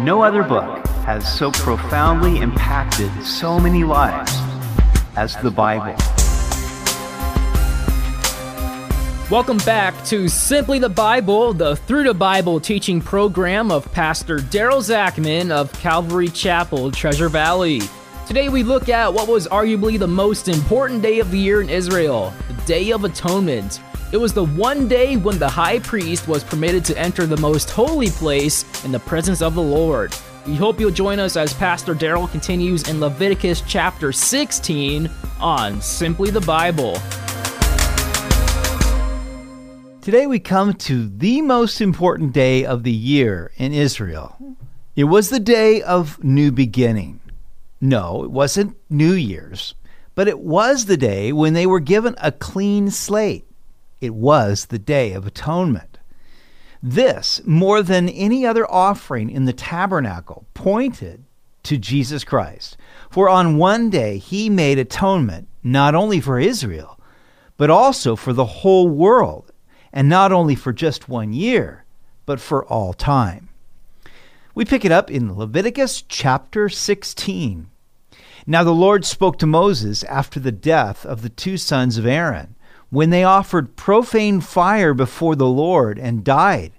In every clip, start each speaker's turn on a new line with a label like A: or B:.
A: No other book has so profoundly impacted so many lives as the Bible.
B: Welcome back to Simply the Bible, the Through the Bible teaching program of Pastor Daryl Zachman of Calvary Chapel, Treasure Valley. Today we look at what was arguably the most important day of the year in Israel, the Day of Atonement. It was the one day when the high priest was permitted to enter the most holy place in the presence of the Lord. We hope you'll join us as Pastor Daryl continues in Leviticus chapter 16 on Simply the Bible.
C: Today we come to the most important day of the year in Israel. It was the day of new beginning. No, it wasn't New Year's, but it was the day when they were given a clean slate. It was the Day of Atonement. This, more than any other offering in the tabernacle, pointed to Jesus Christ. For on one day he made atonement not only for Israel, but also for the whole world, and not only for just one year, but for all time. We pick it up in Leviticus chapter 16. Now the Lord spoke to Moses after the death of the two sons of Aaron when they offered profane fire before the Lord and died.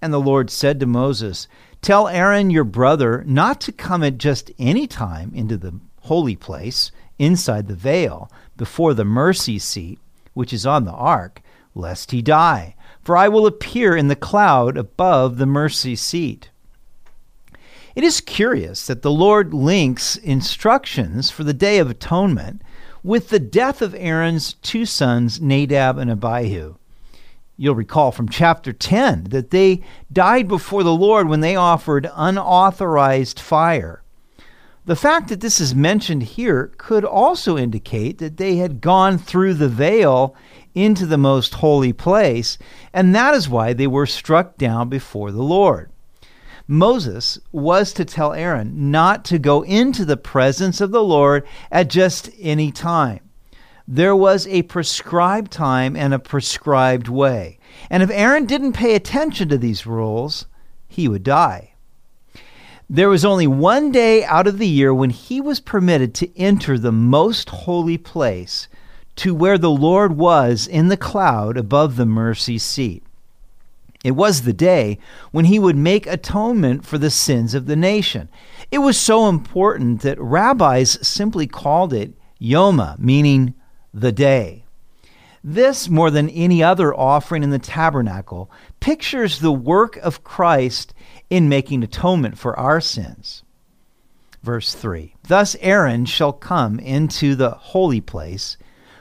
C: And the Lord said to Moses, Tell Aaron your brother not to come at just any time into the holy place inside the veil before the mercy seat, which is on the ark, lest he die. For I will appear in the cloud above the mercy seat. It is curious that the Lord links instructions for the Day of Atonement with the death of Aaron's two sons, Nadab and Abihu. You'll recall from chapter 10 that they died before the Lord when they offered unauthorized fire. The fact that this is mentioned here could also indicate that they had gone through the veil into the most holy place, and that is why they were struck down before the Lord. Moses was to tell Aaron not to go into the presence of the Lord at just any time. There was a prescribed time and a prescribed way. And if Aaron didn't pay attention to these rules, he would die. There was only one day out of the year when he was permitted to enter the most holy place to where the Lord was in the cloud above the mercy seat. It was the day when he would make atonement for the sins of the nation. It was so important that rabbis simply called it Yoma, meaning the day. This, more than any other offering in the tabernacle, pictures the work of Christ in making atonement for our sins. Verse 3 Thus Aaron shall come into the holy place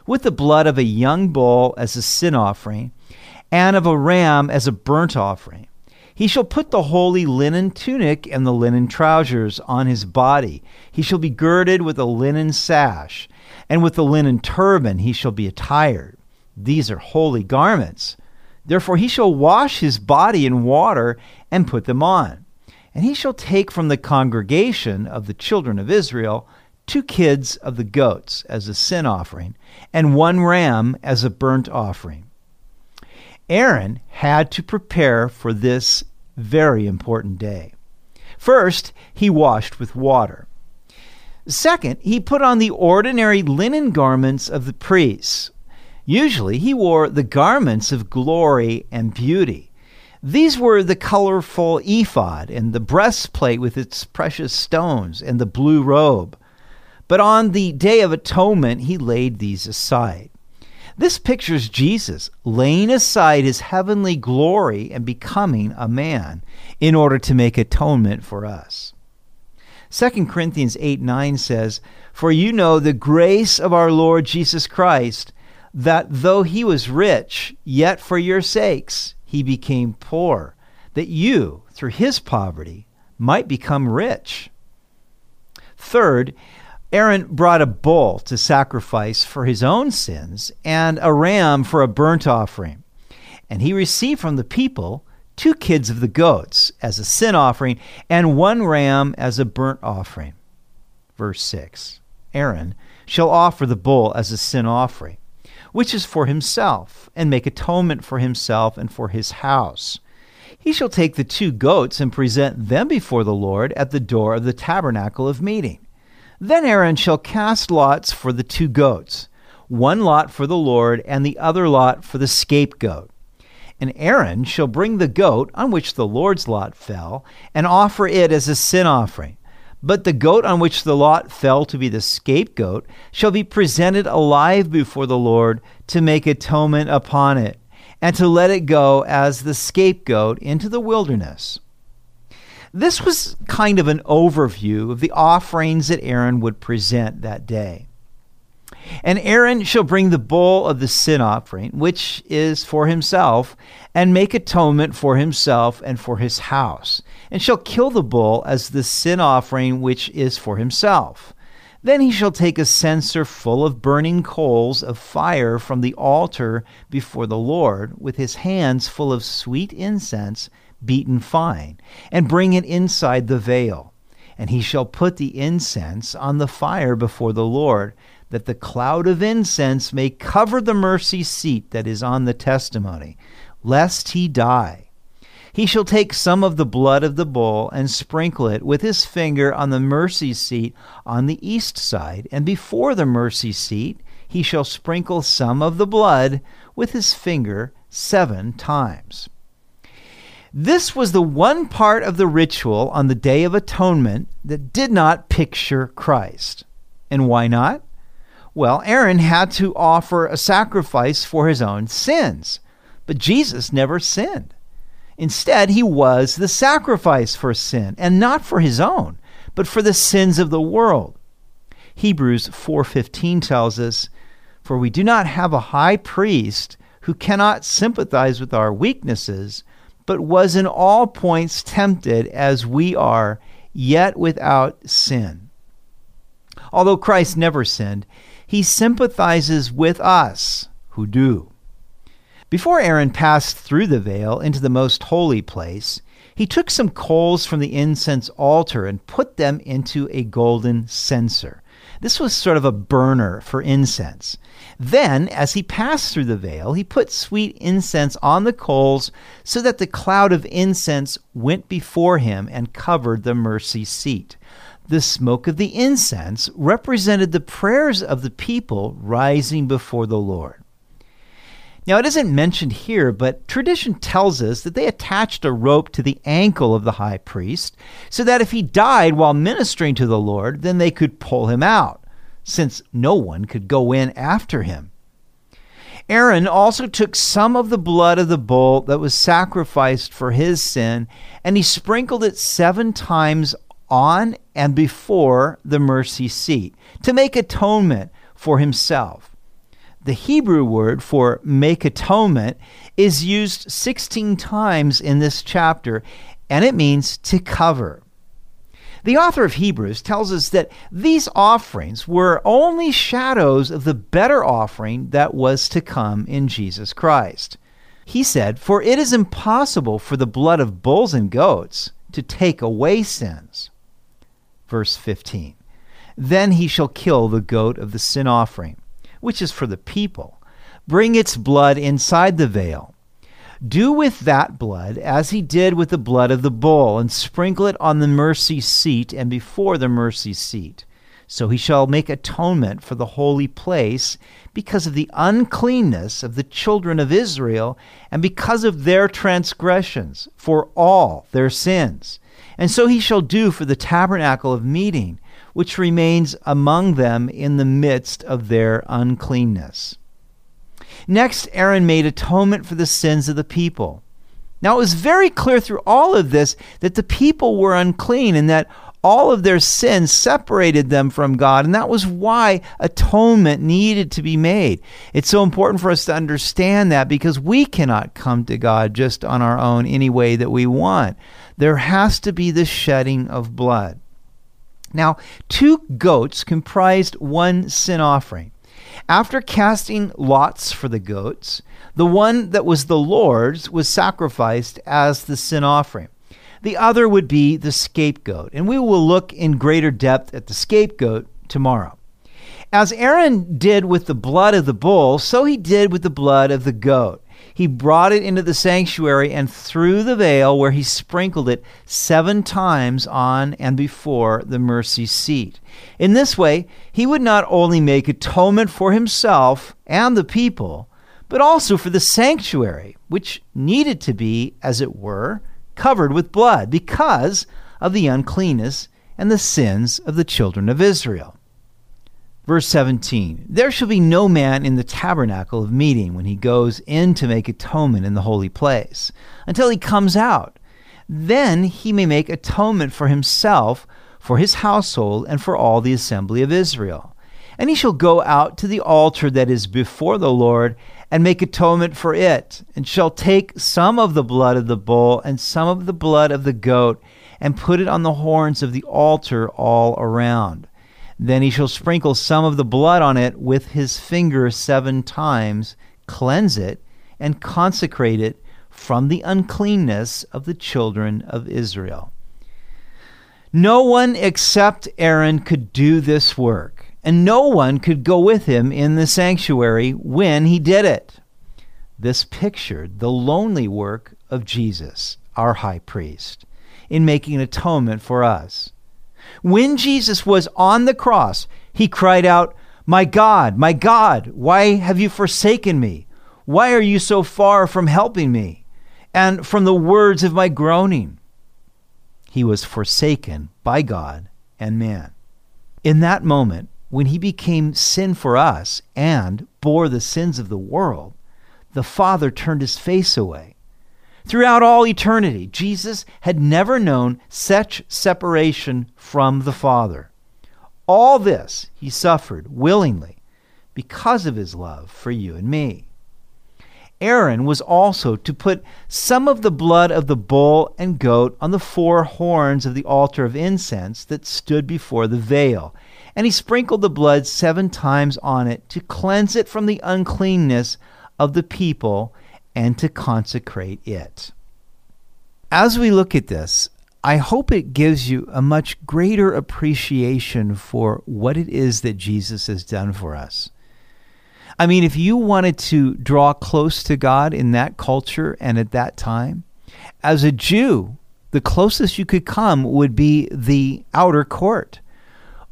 C: with the blood of a young bull as a sin offering and of a ram as a burnt offering. He shall put the holy linen tunic and the linen trousers on his body. He shall be girded with a linen sash, and with the linen turban he shall be attired. These are holy garments. Therefore he shall wash his body in water and put them on. And he shall take from the congregation of the children of Israel two kids of the goats as a sin offering, and one ram as a burnt offering. Aaron had to prepare for this very important day. First, he washed with water. Second, he put on the ordinary linen garments of the priests. Usually, he wore the garments of glory and beauty. These were the colorful ephod and the breastplate with its precious stones and the blue robe. But on the Day of Atonement, he laid these aside. This pictures Jesus laying aside his heavenly glory and becoming a man in order to make atonement for us. 2 Corinthians 8 9 says, For you know the grace of our Lord Jesus Christ, that though he was rich, yet for your sakes he became poor, that you, through his poverty, might become rich. Third, Aaron brought a bull to sacrifice for his own sins and a ram for a burnt offering. And he received from the people two kids of the goats as a sin offering and one ram as a burnt offering. Verse 6 Aaron shall offer the bull as a sin offering, which is for himself, and make atonement for himself and for his house. He shall take the two goats and present them before the Lord at the door of the tabernacle of meeting. Then Aaron shall cast lots for the two goats, one lot for the Lord, and the other lot for the scapegoat. And Aaron shall bring the goat on which the Lord's lot fell, and offer it as a sin offering. But the goat on which the lot fell to be the scapegoat shall be presented alive before the Lord to make atonement upon it and to let it go as the scapegoat into the wilderness. This was kind of an overview of the offerings that Aaron would present that day. And Aaron shall bring the bull of the sin offering, which is for himself, and make atonement for himself and for his house, and shall kill the bull as the sin offering which is for himself. Then he shall take a censer full of burning coals of fire from the altar before the Lord, with his hands full of sweet incense beaten fine, and bring it inside the veil. And he shall put the incense on the fire before the Lord, that the cloud of incense may cover the mercy seat that is on the testimony, lest he die. He shall take some of the blood of the bull and sprinkle it with his finger on the mercy seat on the east side, and before the mercy seat he shall sprinkle some of the blood with his finger seven times. This was the one part of the ritual on the Day of Atonement that did not picture Christ. And why not? Well, Aaron had to offer a sacrifice for his own sins, but Jesus never sinned. Instead, he was the sacrifice for sin, and not for his own, but for the sins of the world. Hebrews 4:15 tells us, "For we do not have a high priest who cannot sympathize with our weaknesses, but was in all points tempted as we are, yet without sin." Although Christ never sinned, he sympathizes with us who do. Before Aaron passed through the veil into the most holy place, he took some coals from the incense altar and put them into a golden censer. This was sort of a burner for incense. Then, as he passed through the veil, he put sweet incense on the coals so that the cloud of incense went before him and covered the mercy seat. The smoke of the incense represented the prayers of the people rising before the Lord. Now, it isn't mentioned here, but tradition tells us that they attached a rope to the ankle of the high priest so that if he died while ministering to the Lord, then they could pull him out, since no one could go in after him. Aaron also took some of the blood of the bull that was sacrificed for his sin, and he sprinkled it seven times on and before the mercy seat to make atonement for himself. The Hebrew word for make atonement is used 16 times in this chapter, and it means to cover. The author of Hebrews tells us that these offerings were only shadows of the better offering that was to come in Jesus Christ. He said, For it is impossible for the blood of bulls and goats to take away sins. Verse 15 Then he shall kill the goat of the sin offering which is for the people. Bring its blood inside the veil. Do with that blood as he did with the blood of the bull, and sprinkle it on the mercy seat and before the mercy seat. So he shall make atonement for the holy place because of the uncleanness of the children of Israel and because of their transgressions, for all their sins. And so he shall do for the tabernacle of meeting which remains among them in the midst of their uncleanness. Next, Aaron made atonement for the sins of the people. Now, it was very clear through all of this that the people were unclean and that all of their sins separated them from God, and that was why atonement needed to be made. It's so important for us to understand that because we cannot come to God just on our own any way that we want. There has to be the shedding of blood. Now, two goats comprised one sin offering. After casting lots for the goats, the one that was the Lord's was sacrificed as the sin offering. The other would be the scapegoat, and we will look in greater depth at the scapegoat tomorrow. As Aaron did with the blood of the bull, so he did with the blood of the goat. He brought it into the sanctuary and through the veil where he sprinkled it seven times on and before the mercy seat. In this way, he would not only make atonement for himself and the people, but also for the sanctuary, which needed to be, as it were, covered with blood because of the uncleanness and the sins of the children of Israel. Verse 17 There shall be no man in the tabernacle of meeting when he goes in to make atonement in the holy place, until he comes out. Then he may make atonement for himself, for his household, and for all the assembly of Israel. And he shall go out to the altar that is before the Lord, and make atonement for it, and shall take some of the blood of the bull and some of the blood of the goat, and put it on the horns of the altar all around. Then he shall sprinkle some of the blood on it with his finger seven times, cleanse it, and consecrate it from the uncleanness of the children of Israel. No one except Aaron could do this work, and no one could go with him in the sanctuary when he did it. This pictured the lonely work of Jesus, our high priest, in making atonement for us. When Jesus was on the cross, he cried out, My God, my God, why have you forsaken me? Why are you so far from helping me and from the words of my groaning? He was forsaken by God and man. In that moment, when he became sin for us and bore the sins of the world, the Father turned his face away Throughout all eternity, Jesus had never known such separation from the Father. All this he suffered willingly because of his love for you and me. Aaron was also to put some of the blood of the bull and goat on the four horns of the altar of incense that stood before the veil. And he sprinkled the blood seven times on it to cleanse it from the uncleanness of the people and to consecrate it. As we look at this, I hope it gives you a much greater appreciation for what it is that Jesus has done for us. I mean, if you wanted to draw close to God in that culture and at that time, as a Jew, the closest you could come would be the outer court.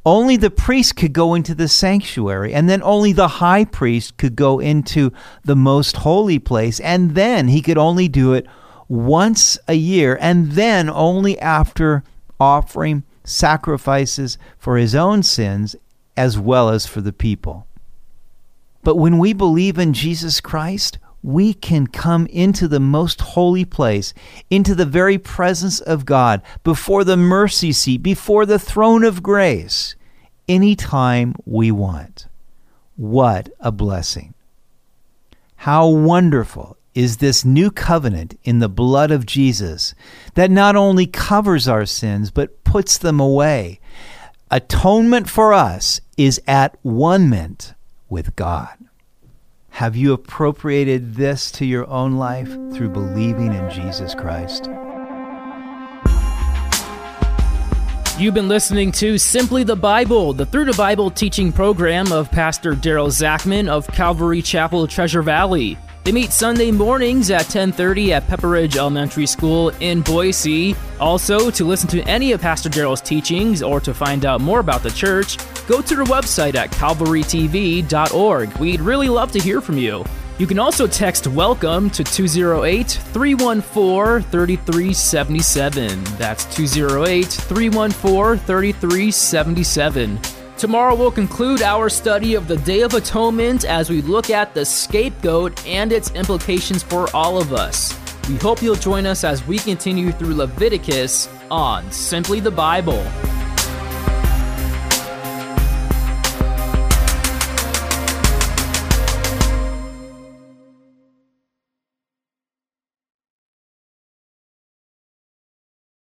C: Only the priest could go into the sanctuary, and then only the high priest could go into the most holy place, and then he could only do it once a year, and then only after offering sacrifices for his own sins as well as for the people. But when we believe in Jesus Christ, we can come into the most holy place, into the very presence of God, before the mercy seat, before the throne of grace, anytime we want. What a blessing! How wonderful is this new covenant in the blood of Jesus that not only covers our sins, but puts them away. Atonement for us is at one ment with God. Have you appropriated this to your own life through believing in Jesus Christ?
B: You've been listening to Simply the Bible, the Through the Bible teaching program of Pastor Daryl Zachman of Calvary Chapel, Treasure Valley. They meet Sunday mornings at 10:30 at Pepper Ridge Elementary School in Boise. Also, to listen to any of Pastor Daryl's teachings or to find out more about the church, go to their website at calvarytv.org. We'd really love to hear from you. You can also text WELCOME to 208 314 3377. That's 208 314 3377. Tomorrow we'll conclude our study of the Day of Atonement as we look at the scapegoat and its implications for all of us. We hope you'll join us as we continue through Leviticus on Simply the Bible.